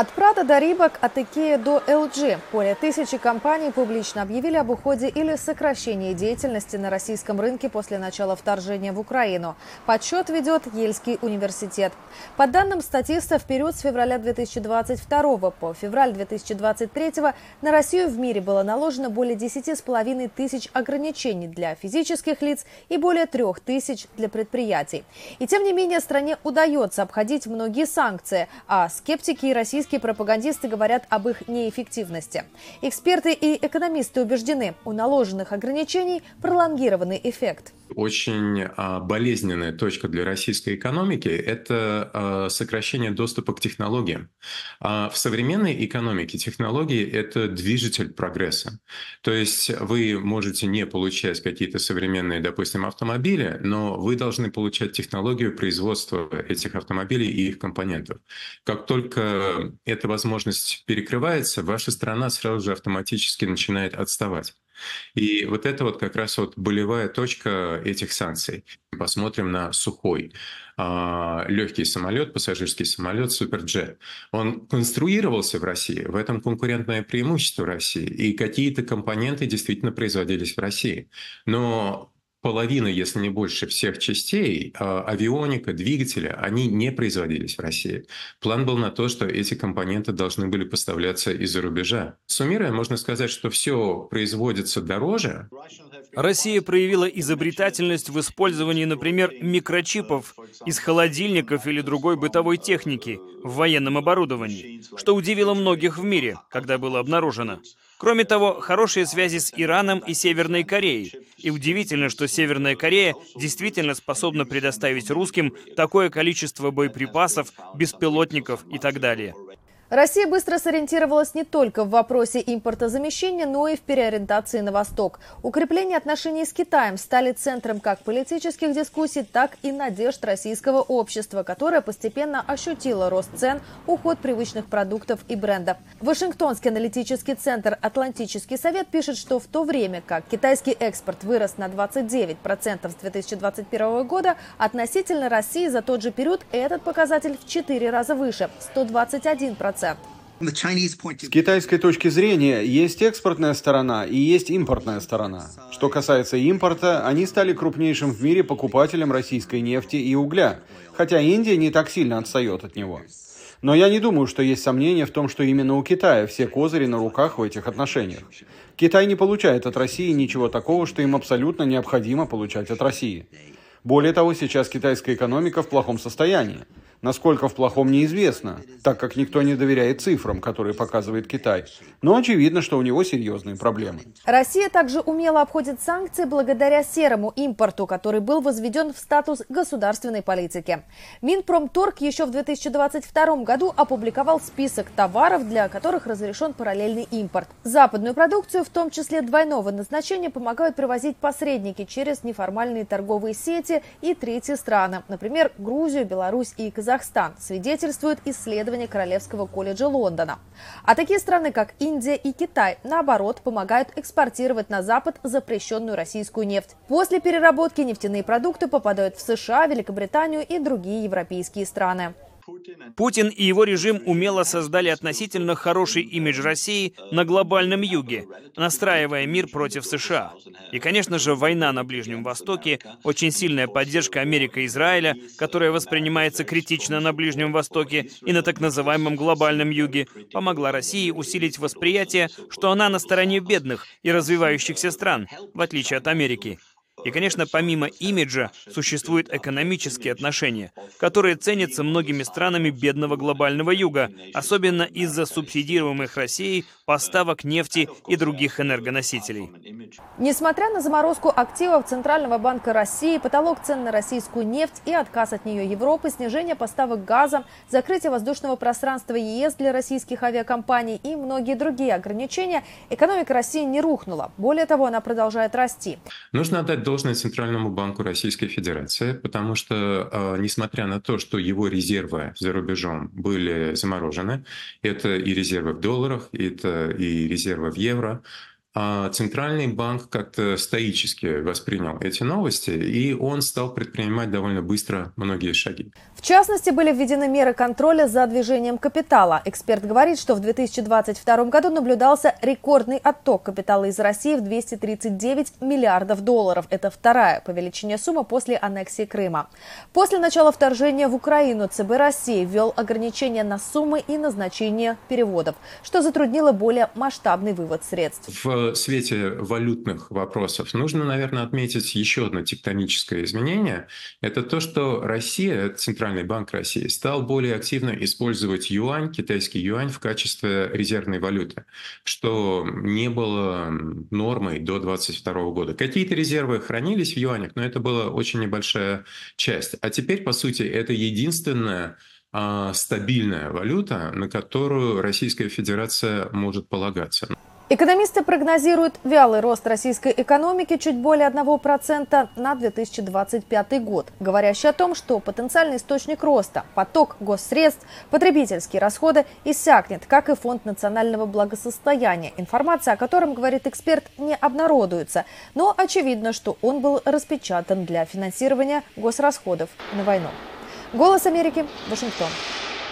От Прада до Рибок, от Икея до LG более тысячи компаний публично объявили об уходе или сокращении деятельности на российском рынке после начала вторжения в Украину. Подсчет ведет Ельский университет. По данным статиста, в период с февраля 2022 по февраль 2023 на Россию в мире было наложено более 10,5 тысяч ограничений для физических лиц и более 3 тысяч для предприятий. И тем не менее стране удается обходить многие санкции, а скептики и российские Российские пропагандисты говорят об их неэффективности. Эксперты и экономисты убеждены, у наложенных ограничений пролонгированный эффект. Очень а, болезненная точка для российской экономики – это а, сокращение доступа к технологиям. А в современной экономике технологии – это движитель прогресса. То есть вы можете не получать какие-то современные, допустим, автомобили, но вы должны получать технологию производства этих автомобилей и их компонентов. Как только эта возможность перекрывается, ваша страна сразу же автоматически начинает отставать. И вот это вот как раз вот болевая точка этих санкций. Посмотрим на сухой а, легкий самолет, пассажирский самолет Суперджет. Он конструировался в России, в этом конкурентное преимущество России, и какие-то компоненты действительно производились в России. Но половина, если не больше всех частей, а, авионика, двигателя, они не производились в России. План был на то, что эти компоненты должны были поставляться из-за рубежа. Суммируя, можно сказать, что все производится дороже. Россия проявила изобретательность в использовании, например, микрочипов из холодильников или другой бытовой техники в военном оборудовании, что удивило многих в мире, когда было обнаружено. Кроме того, хорошие связи с Ираном и Северной Кореей. И удивительно, что Северная Корея действительно способна предоставить русским такое количество боеприпасов, беспилотников и так далее. Россия быстро сориентировалась не только в вопросе импортозамещения, но и в переориентации на восток. Укрепление отношений с Китаем стали центром как политических дискуссий, так и надежд российского общества, которое постепенно ощутило рост цен, уход привычных продуктов и брендов. Вашингтонский аналитический центр «Атлантический совет» пишет, что в то время как китайский экспорт вырос на 29% с 2021 года, относительно России за тот же период этот показатель в 4 раза выше – 121%. С китайской точки зрения есть экспортная сторона и есть импортная сторона. Что касается импорта, они стали крупнейшим в мире покупателем российской нефти и угля, хотя Индия не так сильно отстает от него. Но я не думаю, что есть сомнения в том, что именно у Китая все козыри на руках в этих отношениях. Китай не получает от России ничего такого, что им абсолютно необходимо получать от России. Более того, сейчас китайская экономика в плохом состоянии. Насколько в плохом неизвестно, так как никто не доверяет цифрам, которые показывает Китай. Но очевидно, что у него серьезные проблемы. Россия также умело обходит санкции благодаря серому импорту, который был возведен в статус государственной политики. Минпромторг еще в 2022 году опубликовал список товаров, для которых разрешен параллельный импорт. Западную продукцию, в том числе двойного назначения, помогают привозить посредники через неформальные торговые сети и третьи страны, например, Грузию, Беларусь и Казахстан. Казахстан, свидетельствует исследование Королевского колледжа Лондона. А такие страны, как Индия и Китай, наоборот, помогают экспортировать на Запад запрещенную российскую нефть. После переработки нефтяные продукты попадают в США, Великобританию и другие европейские страны. Путин и его режим умело создали относительно хороший имидж России на глобальном юге, настраивая мир против США. И, конечно же, война на Ближнем Востоке, очень сильная поддержка Америки и Израиля, которая воспринимается критично на Ближнем Востоке и на так называемом глобальном юге, помогла России усилить восприятие, что она на стороне бедных и развивающихся стран, в отличие от Америки. И, конечно, помимо имиджа существуют экономические отношения, которые ценятся многими странами бедного глобального юга, особенно из-за субсидируемых Россией поставок нефти и других энергоносителей. Несмотря на заморозку активов Центрального банка России, потолок цен на российскую нефть и отказ от нее Европы, снижение поставок газа, закрытие воздушного пространства ЕС для российских авиакомпаний и многие другие ограничения, экономика России не рухнула. Более того, она продолжает расти. Нужно отдать должное Центральному банку Российской Федерации, потому что, э, несмотря на то, что его резервы за рубежом были заморожены, это и резервы в долларах, это и резервы в евро, а Центральный банк как-то стоически воспринял эти новости, и он стал предпринимать довольно быстро многие шаги. В частности, были введены меры контроля за движением капитала. Эксперт говорит, что в 2022 году наблюдался рекордный отток капитала из России в 239 миллиардов долларов. Это вторая по величине сумма после аннексии Крыма. После начала вторжения в Украину ЦБ России ввел ограничения на суммы и назначение переводов, что затруднило более масштабный вывод средств. В свете валютных вопросов нужно, наверное, отметить еще одно тектоническое изменение. Это то, что Россия, Центральный Центральный банк России стал более активно использовать юань, китайский юань в качестве резервной валюты, что не было нормой до 2022 года. Какие-то резервы хранились в юанях, но это была очень небольшая часть. А теперь, по сути, это единственная а, стабильная валюта, на которую Российская Федерация может полагаться. Экономисты прогнозируют вялый рост российской экономики чуть более 1% на 2025 год, говорящий о том, что потенциальный источник роста, поток госсредств, потребительские расходы иссякнет, как и Фонд национального благосостояния, информация о котором, говорит эксперт, не обнародуется. Но очевидно, что он был распечатан для финансирования госрасходов на войну. Голос Америки, Вашингтон.